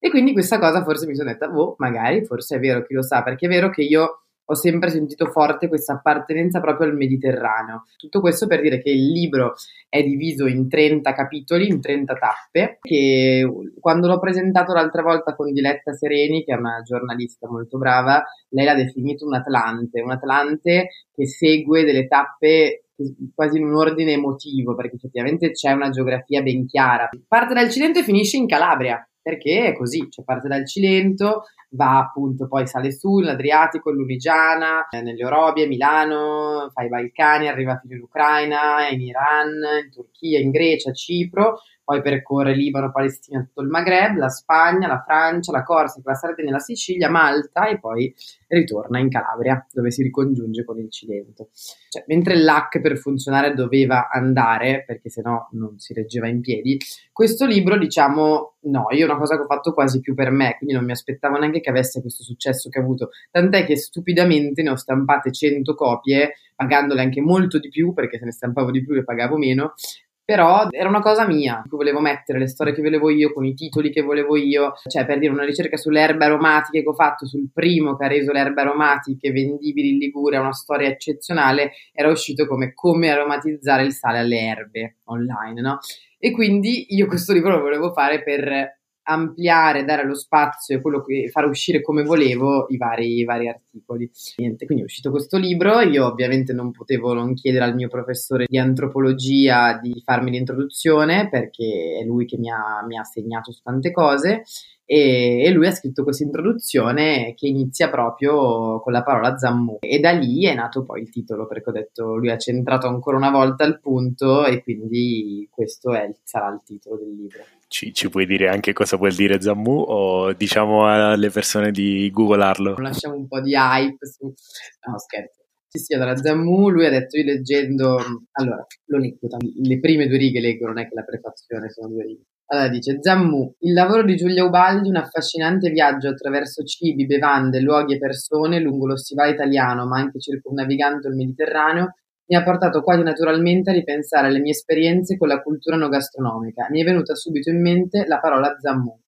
E quindi questa cosa forse mi sono detta, boh, magari, forse è vero, chi lo sa, perché è vero che io ho sempre sentito forte questa appartenenza proprio al Mediterraneo. Tutto questo per dire che il libro è diviso in 30 capitoli, in 30 tappe, che quando l'ho presentato l'altra volta con Diletta Sereni, che è una giornalista molto brava, lei l'ha definito un Atlante, un Atlante che segue delle tappe quasi in un ordine emotivo, perché effettivamente c'è una geografia ben chiara. Parte dal Cilento e finisce in Calabria, perché è così, cioè parte dal Cilento, va appunto poi sale su l'Adriatico, l'Unigiana, eh, nelle Orobie, Milano, fa i Balcani, arriva fino in Ucraina, in Iran, in Turchia, in Grecia, Cipro, poi percorre Libano, Palestina, tutto il Maghreb, la Spagna, la Francia, la Corsica, la Sardegna, la Sicilia, Malta e poi ritorna in Calabria dove si ricongiunge con il Cilento. Cioè, mentre l'hack per funzionare doveva andare, perché sennò non si reggeva in piedi, questo libro diciamo no, io è una cosa che ho fatto quasi più per me, quindi non mi aspettavo neanche che avesse questo successo che ha avuto, tant'è che stupidamente ne ho stampate 100 copie pagandole anche molto di più perché se ne stampavo di più le pagavo meno però era una cosa mia, che volevo mettere le storie che volevo io, con i titoli che volevo io, cioè per dire una ricerca sulle erbe aromatiche che ho fatto, sul primo che ha reso le erbe aromatiche vendibili in Liguria, una storia eccezionale, era uscito come come aromatizzare il sale alle erbe online, no? E quindi io questo libro lo volevo fare per ampliare, dare lo spazio e quello che fare uscire come volevo i vari, i vari articoli. Niente, quindi è uscito questo libro, io ovviamente non potevo non chiedere al mio professore di antropologia di farmi l'introduzione perché è lui che mi ha, mi ha segnato su tante cose e, e, lui ha scritto questa introduzione che inizia proprio con la parola Zammu e da lì è nato poi il titolo perché ho detto lui ha centrato ancora una volta il punto e quindi questo è, sarà il titolo del libro. Ci, ci, puoi dire anche cosa vuol dire Zammu o diciamo alle persone di googlarlo? Lasciamo un po' di hype su... No, scherzo. Sì, sì, allora Zammu, lui ha detto, io leggendo... Allora, lo leggo, le prime due righe leggo, non è che la prefazione sono due righe. Allora dice Zammu, il lavoro di Giulia Ubaldi, un affascinante viaggio attraverso cibi, bevande, luoghi e persone lungo lo stivale italiano, ma anche circumnavigando il Mediterraneo, mi ha portato quasi naturalmente a ripensare alle mie esperienze con la cultura no gastronomica. Mi è venuta subito in mente la parola Zammu.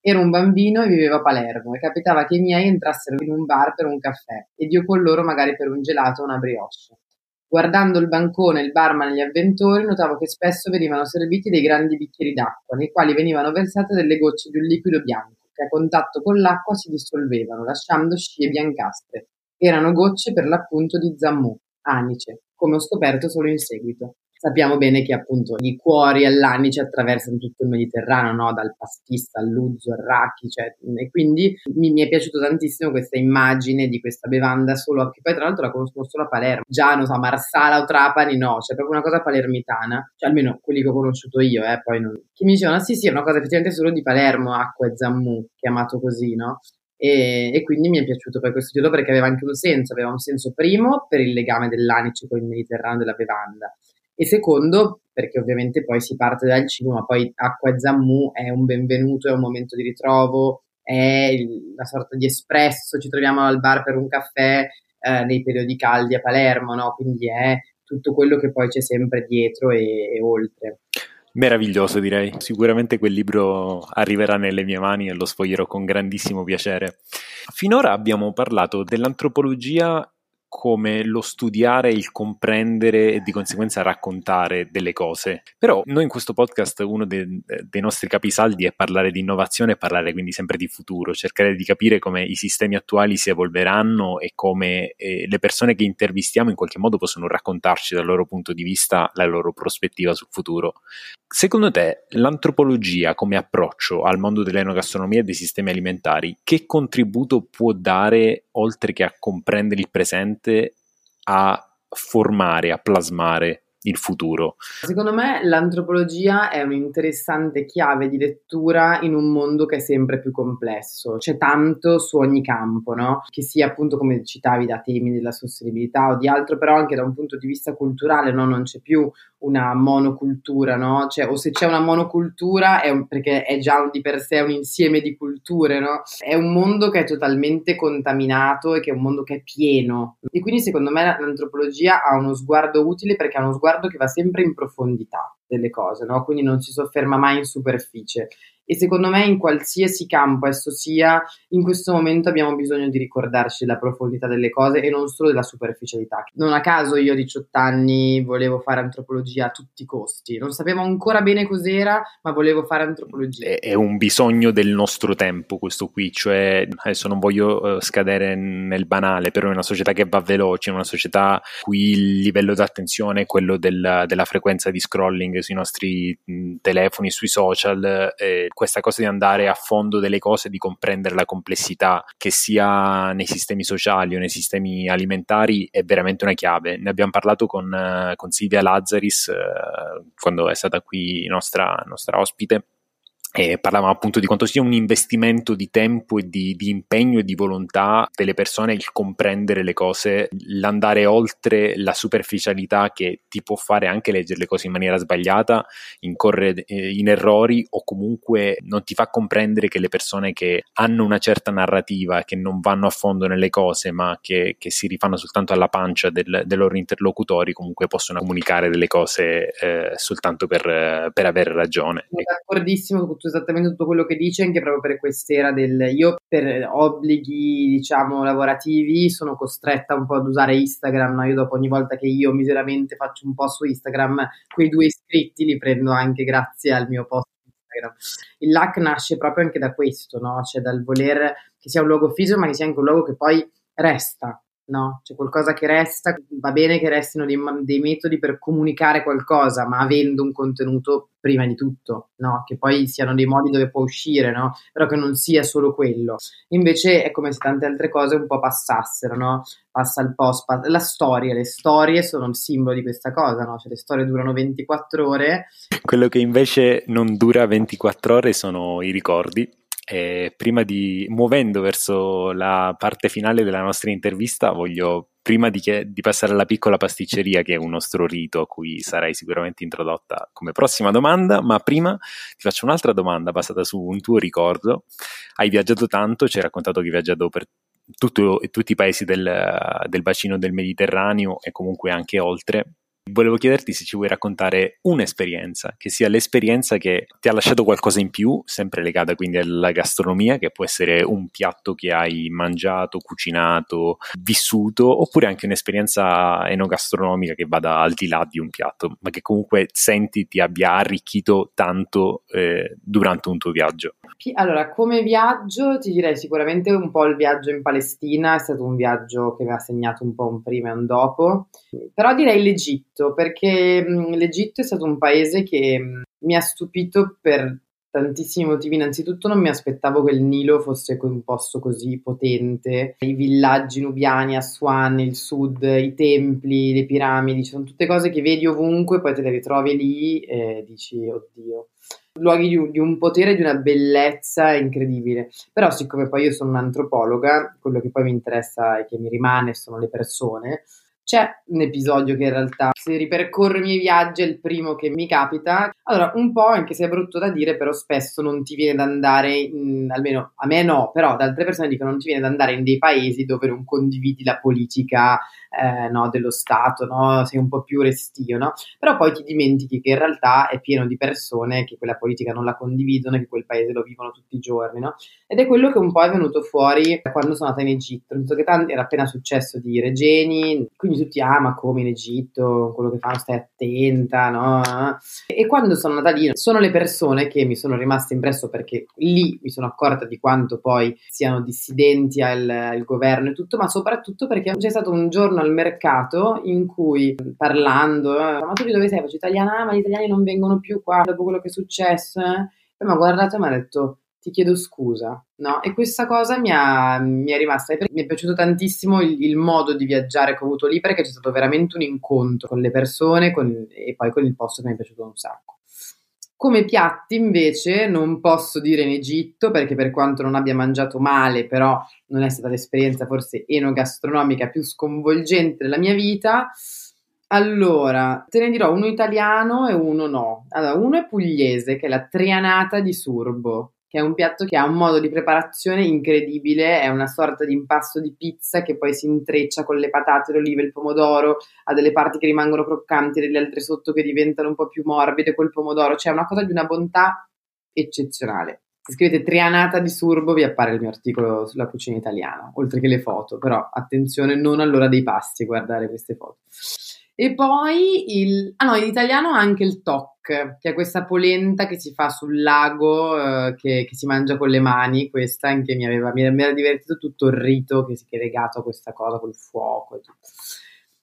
Ero un bambino e vivevo a Palermo e capitava che i miei entrassero in un bar per un caffè ed io con loro magari per un gelato o una brioche. Guardando il bancone, il barman e gli avventori, notavo che spesso venivano serviti dei grandi bicchieri d'acqua, nei quali venivano versate delle gocce di un liquido bianco, che a contatto con l'acqua si dissolvevano, lasciando scie biancastre. Erano gocce per l'appunto di zammù, anice, come ho scoperto solo in seguito. Sappiamo bene che appunto i cuori all'anice attraversano tutto il Mediterraneo, no? dal pastista all'uzzo, al raki, cioè, e quindi mi, mi, è piaciuto tantissimo questa immagine di questa bevanda solo, che poi tra l'altro la conosco solo a Palermo, già non so, Marsala o Trapani no, cioè proprio una cosa palermitana, cioè almeno quelli che ho conosciuto io, eh, poi non... che mi dicevano, sì sì, è una cosa effettivamente solo di Palermo, acqua e zammu, chiamato così, no? E, e, quindi mi è piaciuto poi questo titolo perché aveva anche un senso, aveva un senso primo per il legame dell'anice con il Mediterraneo della bevanda e secondo perché ovviamente poi si parte dal cibo, ma poi acqua e zammu è un benvenuto, è un momento di ritrovo, è una sorta di espresso, ci troviamo al bar per un caffè eh, nei periodi caldi a Palermo, no? quindi è tutto quello che poi c'è sempre dietro e, e oltre. Meraviglioso direi, sicuramente quel libro arriverà nelle mie mani e lo sfoglierò con grandissimo piacere. Finora abbiamo parlato dell'antropologia come lo studiare, il comprendere e di conseguenza raccontare delle cose. Però noi in questo podcast uno de, dei nostri capisaldi è parlare di innovazione e parlare quindi sempre di futuro, cercare di capire come i sistemi attuali si evolveranno e come eh, le persone che intervistiamo in qualche modo possono raccontarci dal loro punto di vista la loro prospettiva sul futuro. Secondo te l'antropologia come approccio al mondo dell'enogastronomia e dei sistemi alimentari che contributo può dare oltre che a comprendere il presente a formare, a plasmare il futuro. Secondo me l'antropologia è un'interessante chiave di lettura in un mondo che è sempre più complesso. C'è tanto su ogni campo, no? Che sia appunto come citavi da temi della sostenibilità o di altro, però anche da un punto di vista culturale, no? Non c'è più una monocultura, no? Cioè, o se c'è una monocultura è un, perché è già di per sé un insieme di culture, no? È un mondo che è totalmente contaminato e che è un mondo che è pieno. E quindi secondo me l'antropologia ha uno sguardo utile perché ha uno sguardo che va sempre in profondità delle cose, no? Quindi non si sofferma mai in superficie e secondo me in qualsiasi campo esso sia, in questo momento abbiamo bisogno di ricordarci della profondità delle cose e non solo della superficialità. Non a caso io a 18 anni volevo fare antropologia a tutti i costi, non sapevo ancora bene cos'era, ma volevo fare antropologia. È un bisogno del nostro tempo questo qui, cioè adesso non voglio eh, scadere nel banale, però è una società che va veloce, è una società qui il livello d'attenzione è quello del, della frequenza di scrolling sui nostri telefoni, sui social. Eh, questa cosa di andare a fondo delle cose, di comprendere la complessità che sia nei sistemi sociali o nei sistemi alimentari è veramente una chiave. Ne abbiamo parlato con, eh, con Silvia Lazzaris eh, quando è stata qui nostra, nostra ospite e parlavamo appunto di quanto sia un investimento di tempo e di, di, impegno e di volontà delle persone il comprendere le cose, l'andare oltre la superficialità che ti può fare anche leggere le cose in maniera sbagliata, incorrere eh, in errori o comunque non ti fa comprendere che le persone che hanno una certa narrativa, che non vanno a fondo nelle cose ma che, che si rifanno soltanto alla pancia del, dei loro interlocutori, comunque possono comunicare delle cose eh, soltanto per, per avere ragione. Sono d'accordissimo con esattamente tutto quello che dice, anche proprio per quest'era del... Io per obblighi, diciamo, lavorativi sono costretta un po' ad usare Instagram, no? Io dopo ogni volta che io miseramente faccio un post su Instagram, quei due iscritti li prendo anche grazie al mio post Instagram. Il LAC nasce proprio anche da questo, no? Cioè dal voler che sia un luogo fisico, ma che sia anche un luogo che poi resta, no? C'è qualcosa che resta, va bene che restino dei, dei, metodi per comunicare qualcosa, ma avendo un contenuto prima di tutto, no? Che poi siano dei modi dove può uscire, no? Però che non sia solo quello. Invece è come se tante altre cose un po' passassero, no? Passa il post, passa... la storia, le storie sono il simbolo di questa cosa? Cioè le storie durano 24 ore. Quello che invece non dura 24 ore sono i ricordi e prima di muovendo verso la parte finale della nostra intervista, voglio prima di, che, di, passare alla piccola pasticceria, che è un nostro rito a cui sarai sicuramente introdotta come prossima domanda, ma prima ti faccio un'altra domanda basata su un tuo ricordo. Hai viaggiato tanto, ci hai raccontato che hai viaggiato per tutto, tutti i paesi del, del bacino del Mediterraneo e comunque anche oltre. Volevo chiederti se ci vuoi raccontare un'esperienza, che sia l'esperienza che ti ha lasciato qualcosa in più, sempre legata quindi alla gastronomia, che può essere un piatto che hai mangiato, cucinato, vissuto, oppure anche un'esperienza enogastronomica che vada al di là di un piatto, ma che comunque senti ti abbia arricchito tanto eh, durante un tuo viaggio. Allora, come viaggio ti direi sicuramente un po' il viaggio in Palestina, è stato un viaggio che mi ha segnato un po' un prima e un dopo, però direi l'Egitto perché mh, l'Egitto è stato un paese che mh, mi ha stupito per tantissimi motivi. Innanzitutto non mi aspettavo che il Nilo fosse un posto così potente. I villaggi nubiani, Aswan, il sud, i templi, le piramidi, sono tutte cose che vedi ovunque, poi te le ritrovi lì e dici, oddio. Luoghi di un, di un potere di una bellezza incredibile. Però, siccome poi io sono un'antropologa, quello che poi mi interessa e che mi rimane sono le persone c'è un episodio che in realtà, se ripercorro i miei viaggi, è il primo che mi capita. Allora, un po', anche se è brutto da dire, però spesso non ti viene da andare, in, almeno a me no, però ad altre persone dicono non ti viene da andare in dei paesi dove non condividi la politica eh, no, dello Stato, no? sei un po' più restio, no? però poi ti dimentichi che in realtà è pieno di persone che quella politica non la condividono e che quel paese lo vivono tutti i giorni. No? Ed è quello che un po' è venuto fuori quando sono andata in Egitto, senso che tanti, era appena successo di Regeni, quindi tutti, ah ma come in Egitto, quello che fanno stai attenta, no? E quando sono andata lì sono le persone che mi sono rimaste impresso perché lì mi sono accorta di quanto poi siano dissidenti al, al governo e tutto, ma soprattutto perché c'è stato un giorno al mercato in cui parlando, ma tu di dove sei? Faccio italiana, ah, ma gli italiani non vengono più qua dopo quello che è successo. Eh? Poi mi ha guardato e mi ha detto ti chiedo scusa, no? E questa cosa mi, ha, mi è rimasta, mi è piaciuto tantissimo il, il, modo di viaggiare che ho avuto lì perché c'è stato veramente un incontro con le persone con, e poi con il posto che mi è piaciuto un sacco. Come piatti invece non posso dire in Egitto perché per quanto non abbia mangiato male, però non è stata l'esperienza forse enogastronomica più sconvolgente della mia vita. Allora, te ne dirò uno italiano e uno no. Allora, uno è pugliese, che è la trianata di surbo che è un piatto che ha un modo di preparazione incredibile, è una sorta di impasto di pizza che poi si intreccia con le patate, le olive, il pomodoro, ha delle parti che rimangono croccanti, delle altre sotto che diventano un po' più morbide col pomodoro, cioè è una cosa di una bontà eccezionale. Se scrivete trianata di surbo vi appare il mio articolo sulla cucina italiana, oltre che le foto, però attenzione non all'ora dei pasti guardare queste foto. E poi il... Ah no, in italiano anche il toc, che è questa polenta che si fa sul lago, eh, che, che, si mangia con le mani. Questa anche mi, aveva, mi, era divertito tutto il rito che, che è legato a questa cosa col fuoco e tutto.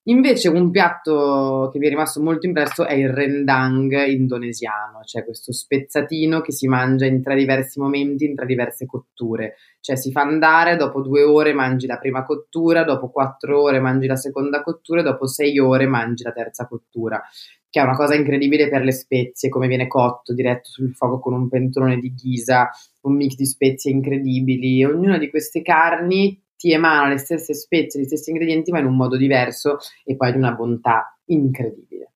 Invece un piatto che mi è rimasto molto impresso è il rendang indonesiano, cioè questo spezzatino che si mangia in tre diversi momenti, in tre diverse cotture. Cioè si fa andare, dopo due ore mangi la prima cottura, dopo quattro ore mangi la seconda cottura dopo sei ore mangi la terza cottura, che è una cosa incredibile per le spezie, come viene cotto diretto sul fuoco con un pentolone di ghisa, un mix di spezie incredibili. Ognuna di queste carni ti emana le stesse spezie, gli stessi ingredienti, ma in un modo diverso e poi di una bontà incredibile.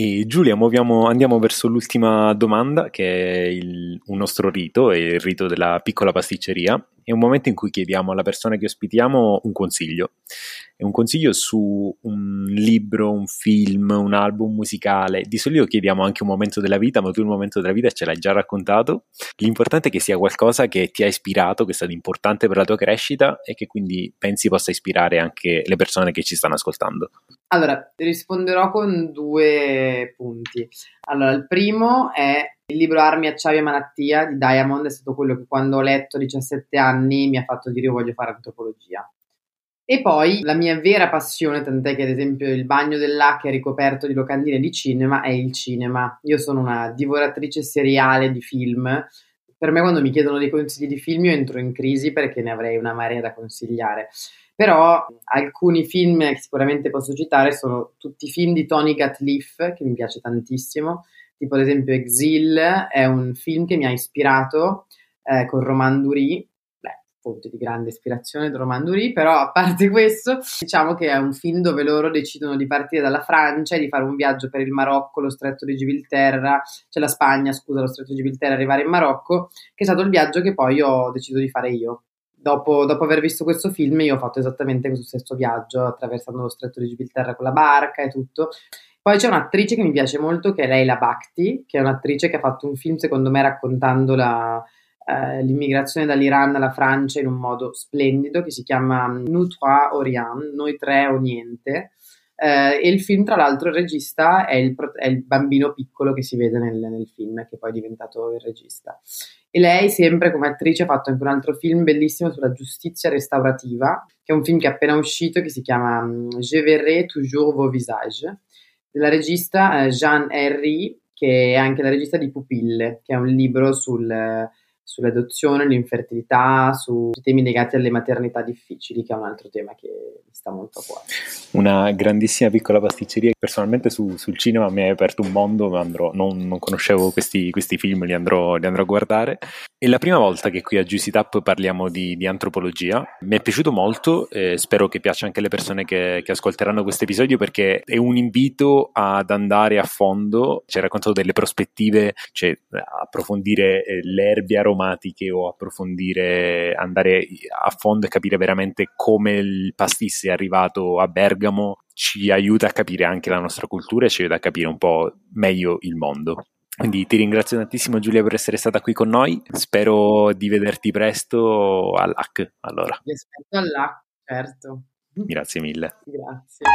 E Giulia, muoviamo, andiamo verso l'ultima domanda, che è il, un nostro rito, è il rito della piccola pasticceria. È un momento in cui chiediamo alla persona che ospitiamo un consiglio. È un consiglio su un libro, un film, un album musicale. Di solito chiediamo anche un momento della vita, ma tu il momento della vita ce l'hai già raccontato. L'importante è che sia qualcosa che ti ha ispirato, che è stato importante per la tua crescita e che quindi pensi possa ispirare anche le persone che ci stanno ascoltando. Allora, risponderò con due punti. Allora, il primo è il libro Armi, Acciaio e Malattia di Diamond, è stato quello che quando ho letto a 17 anni mi ha fatto dire io voglio fare antropologia. E poi la mia vera passione, tant'è che ad esempio il bagno dell'H è ricoperto di locandine di cinema, è il cinema. Io sono una divoratrice seriale di film. Per me quando mi chiedono dei consigli di film io entro in crisi perché ne avrei una marea da consigliare. Però alcuni film che sicuramente posso citare sono tutti film di Tony Gatliff, che mi piace tantissimo, tipo ad esempio Exil, è un film che mi ha ispirato eh, con Roman Dury, fonte di grande ispirazione di Roman Dury, però a parte questo, diciamo che è un film dove loro decidono di partire dalla Francia e di fare un viaggio per il Marocco, lo stretto di Gibilterra, cioè la Spagna, scusa, lo stretto di Gibilterra, arrivare in Marocco, che è stato il viaggio che poi ho deciso di fare io Dopo, dopo, aver visto questo film, io ho fatto esattamente questo stesso viaggio, attraversando lo stretto di Gibilterra con la barca e tutto. Poi c'è un'attrice che mi piace molto, che è Leila Bhakti, che è un'attrice che ha fatto un film, secondo me, raccontando la, eh, l'immigrazione dall'Iran alla Francia in un modo splendido, che si chiama Nous trois Orient, Noi tre o niente. Eh, e il film, tra l'altro, il regista è il, è il, bambino piccolo che si vede nel, nel film, che poi è diventato il regista. E lei, sempre come attrice, ha fatto anche un altro film bellissimo sulla giustizia restaurativa, che è un film che è appena uscito, che si chiama mm, Je verrai toujours vos visages, della regista eh, Jean Henry, che è anche la regista di Pupille, che è un libro sul sull'adozione, l'infertilità, su temi legati alle maternità difficili, che è un altro tema che mi sta molto a cuore. Una grandissima piccola pasticceria. Personalmente su, sul cinema mi ha aperto un mondo, andrò, non, non, conoscevo questi, questi film, li andrò, li andrò, a guardare. È la prima volta che qui a Juicy Tap parliamo di, di antropologia. Mi è piaciuto molto, e spero che piaccia anche alle persone che, che ascolteranno questo episodio perché è un invito ad andare a fondo. Ci hai raccontato delle prospettive, cioè approfondire eh, l'erbia romana aromatiche o approfondire, andare a fondo e capire veramente come il pastis è arrivato a Bergamo ci aiuta a capire anche la nostra cultura e ci aiuta a capire un po' meglio il mondo. Quindi ti ringrazio tantissimo Giulia per essere stata qui con noi, spero di vederti presto all'AC allora. Vi aspetto all'AC, certo. Grazie mille. Grazie.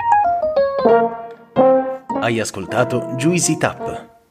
Hai ascoltato Juicy Tap.